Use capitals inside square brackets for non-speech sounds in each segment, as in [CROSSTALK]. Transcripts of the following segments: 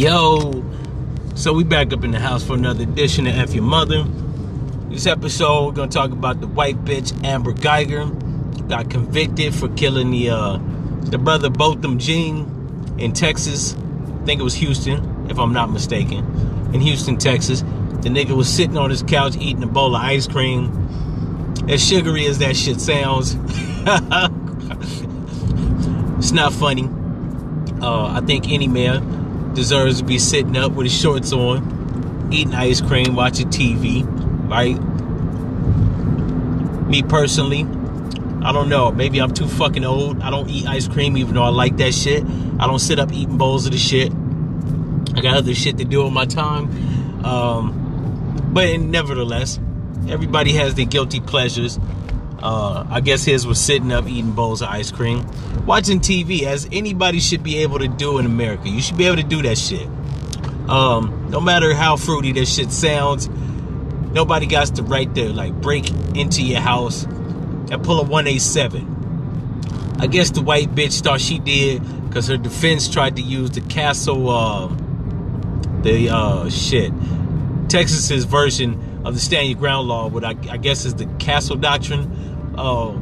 Yo, so we back up in the house for another edition of F Your Mother. This episode, we're gonna talk about the white bitch Amber Guyger. Got convicted for killing the uh, the brother Botham Jean in Texas. I think it was Houston, if I'm not mistaken. In Houston, Texas. The nigga was sitting on his couch eating a bowl of ice cream. As sugary as that shit sounds. [LAUGHS] it's not funny. Uh, I think any man deserves to be sitting up with his shorts on, eating ice cream, watching TV, right? Me personally, I don't know. Maybe I'm too fucking old. I don't eat ice cream even though I like that shit. I don't sit up eating bowls of the shit. I got other shit to do with my time. Um, but nevertheless, everybody has their guilty pleasures. Uh, I guess his was sitting up eating bowls of ice cream, watching TV, as anybody should be able to do in America. You should be able to do that shit. Um, no matter how fruity that shit sounds, nobody got the right to like break into your house and pull a 187. I guess the white bitch thought she did because her defense tried to use the castle, uh, the uh, shit, Texas's version of the stand your ground law, what I, I guess is the castle doctrine uh,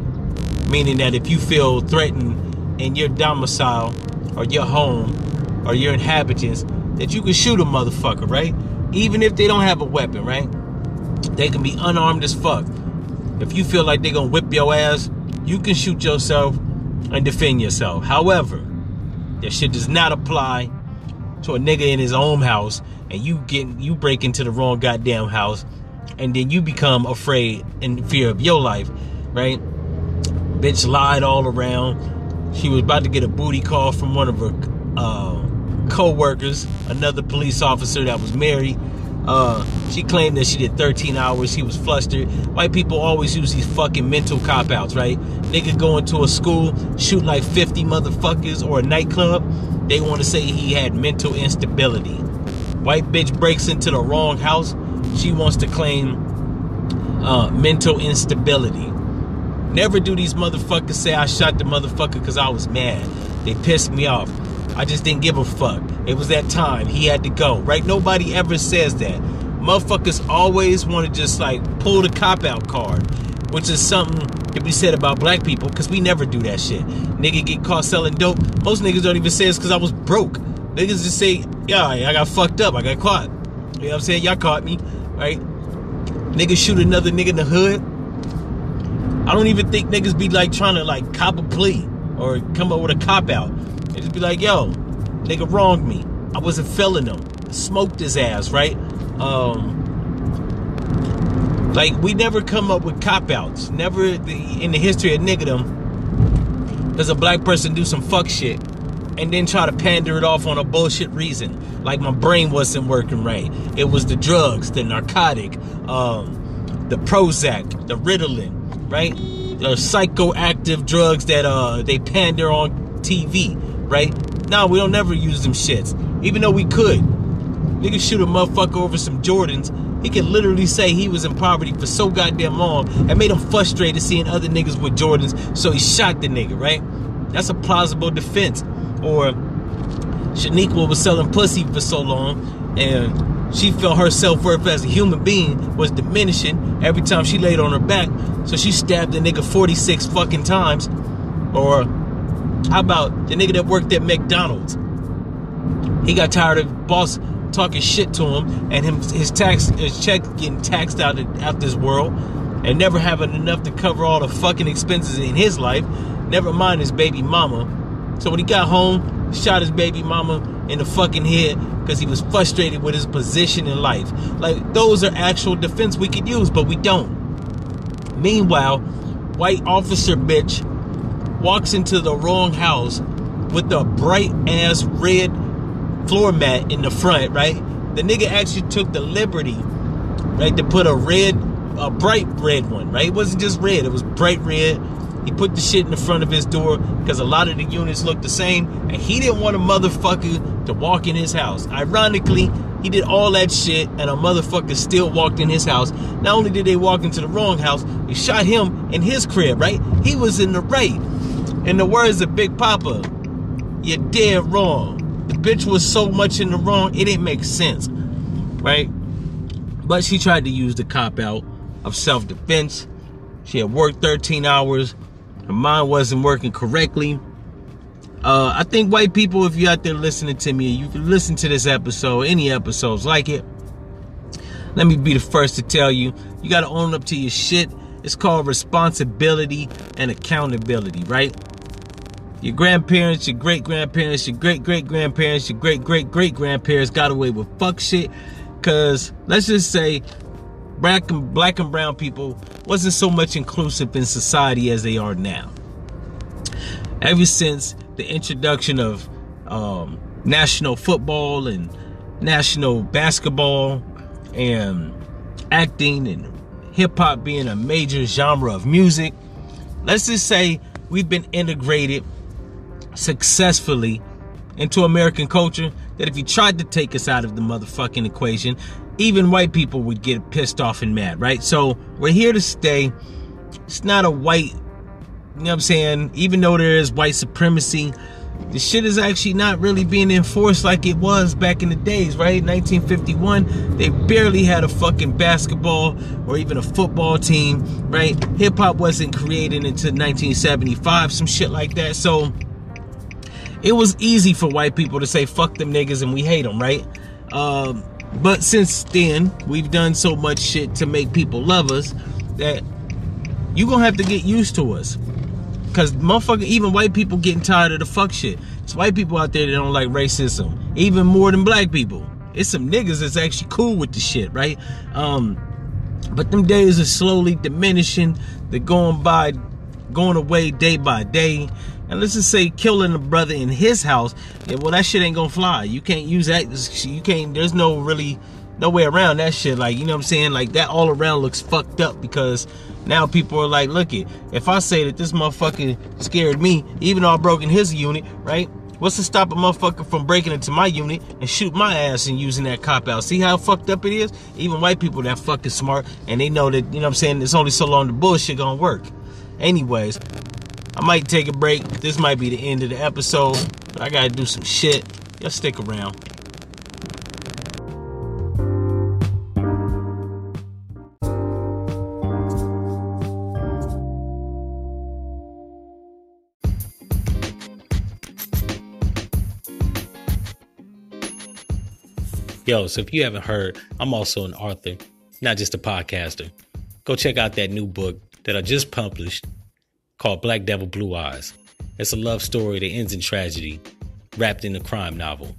meaning that if you feel threatened in your domicile or your home or your inhabitants, that you can shoot a motherfucker, right? Even if they don't have a weapon, right? They can be unarmed as fuck. If you feel like they're gonna whip your ass, you can shoot yourself and defend yourself. However, that shit does not apply to a nigga in his own house and you get you break into the wrong goddamn house and then you become afraid and fear of your life right? Bitch lied all around. She was about to get a booty call from one of her uh, co-workers, another police officer that was married. Uh, she claimed that she did 13 hours. He was flustered. White people always use these fucking mental cop outs, right? Nigga going to a school, shoot like 50 motherfuckers or a nightclub. They want to say he had mental instability. White bitch breaks into the wrong house. She wants to claim uh, mental instability. Never do these motherfuckers say I shot the motherfucker because I was mad. They pissed me off. I just didn't give a fuck. It was that time. He had to go, right? Nobody ever says that. Motherfuckers always want to just like pull the cop out card, which is something to be said about black people because we never do that shit. Nigga get caught selling dope. Most niggas don't even say it's because I was broke. Niggas just say, yeah, I got fucked up. I got caught. You know what I'm saying? Y'all caught me, right? Niggas shoot another nigga in the hood I don't even think niggas be like trying to like cop a plea or come up with a cop out. They just be like, yo, nigga wronged me. I wasn't feeling him. Smoked his ass, right? Um, like we never come up with cop outs. Never in the history of niggerdom does a black person do some fuck shit and then try to pander it off on a bullshit reason. Like my brain wasn't working right. It was the drugs, the narcotic, um, the Prozac, the Ritalin right? The psychoactive drugs that uh they pander on TV, right? Nah, we don't never use them shits. Even though we could. Nigga shoot a motherfucker over some Jordans. He can literally say he was in poverty for so goddamn long and made him frustrated seeing other niggas with Jordans, so he shot the nigga, right? That's a plausible defense. Or Shaniqua was selling pussy for so long and she felt her self-worth as a human being was diminishing every time she laid on her back. So she stabbed the nigga 46 fucking times. Or how about the nigga that worked at McDonald's? He got tired of boss talking shit to him and him his tax his check getting taxed out of, out this world and never having enough to cover all the fucking expenses in his life. Never mind his baby mama. So when he got home, shot his baby mama in the fucking head because he was frustrated with his position in life. Like, those are actual defense we could use, but we don't. Meanwhile, white officer bitch walks into the wrong house with a bright ass red floor mat in the front, right? The nigga actually took the liberty, right, to put a red, a bright red one, right? It wasn't just red, it was bright red he put the shit in the front of his door because a lot of the units looked the same, and he didn't want a motherfucker to walk in his house. Ironically, he did all that shit, and a motherfucker still walked in his house. Not only did they walk into the wrong house, they shot him in his crib, right? He was in the right. In the words of Big Poppa, you're dead wrong. The bitch was so much in the wrong, it didn't make sense, right? But she tried to use the cop out of self defense. She had worked 13 hours. Her mind wasn't working correctly. Uh, I think white people, if you're out there listening to me, you can listen to this episode, any episodes like it. Let me be the first to tell you, you got to own up to your shit. It's called responsibility and accountability, right? Your grandparents, your great grandparents, your great great grandparents, your great great great grandparents got away with fuck shit. Cause let's just say black and black and brown people wasn't so much inclusive in society as they are now. Ever since the introduction of um, national football and national basketball and acting and hip hop being a major genre of music, let's just say we've been integrated successfully into American culture that if you tried to take us out of the motherfucking equation, even white people would get pissed off and mad, right? So we're here to stay. It's not a white, you know what I'm saying? Even though there is white supremacy, the shit is actually not really being enforced like it was back in the days, right? 1951, they barely had a fucking basketball or even a football team, right? Hip hop wasn't created until 1975, some shit like that. So it was easy for white people to say fuck them niggas and we hate them, right? Um, but since then, we've done so much shit to make people love us that you gonna have to get used to us. Cause motherfucker, even white people getting tired of the fuck shit. It's white people out there that don't like racism, even more than black people. It's some niggas that's actually cool with the shit, right? Um, but them days are slowly diminishing. They're going by, going away day by day. And let's just say killing a brother in his house, yeah, well that shit ain't gonna fly. You can't use that. You can't. There's no really no way around that shit. Like you know what I'm saying? Like that all around looks fucked up because now people are like, look it. If I say that this motherfucker scared me, even though I broke in his unit, right? What's to stop a motherfucker from breaking into my unit and shoot my ass and using that cop out? See how fucked up it is? Even white people that fucking smart and they know that, you know what I'm saying, it's only so long the bullshit gonna work. Anyways, I might take a break. This might be the end of the episode. I gotta do some shit. Y'all stick around. Yo, so if you haven't heard, I'm also an author, not just a podcaster. Go check out that new book that I just published called Black Devil Blue Eyes. It's a love story that ends in tragedy, wrapped in a crime novel.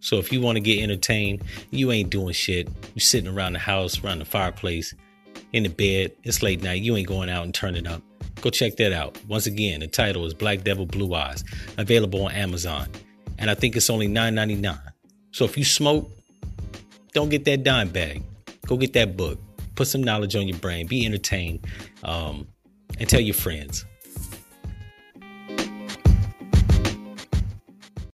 So if you want to get entertained, you ain't doing shit. You sitting around the house, around the fireplace, in the bed. It's late night. You ain't going out and turning up. Go check that out. Once again, the title is Black Devil Blue Eyes, available on Amazon, and I think it's only $9.99. So if you smoke, don't get that dime bag. Go get that book. Put some knowledge on your brain. Be entertained, um, and tell your friends.